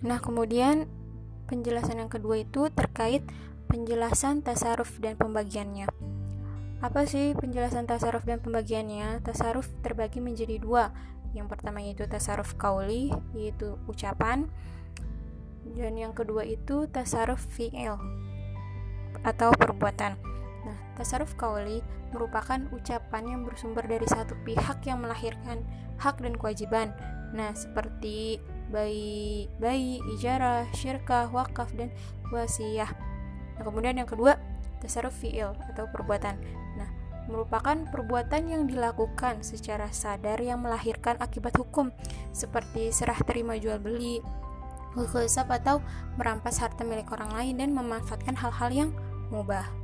Nah, kemudian penjelasan yang kedua itu terkait penjelasan tasaruf dan pembagiannya. Apa sih penjelasan tasaruf dan pembagiannya? Tasaruf terbagi menjadi dua. Yang pertama itu tasaruf kauli, yaitu ucapan. Dan yang kedua itu tasaruf fi'il atau perbuatan. Tasaruf kauli merupakan ucapan yang bersumber dari satu pihak yang melahirkan hak dan kewajiban. Nah, seperti bayi, bayi, ijarah, syirkah, wakaf, dan wasiyah. Nah, kemudian yang kedua, tasarruf fi'il atau perbuatan. Nah, merupakan perbuatan yang dilakukan secara sadar yang melahirkan akibat hukum seperti serah terima jual beli, hukusab atau merampas harta milik orang lain dan memanfaatkan hal-hal yang mubah.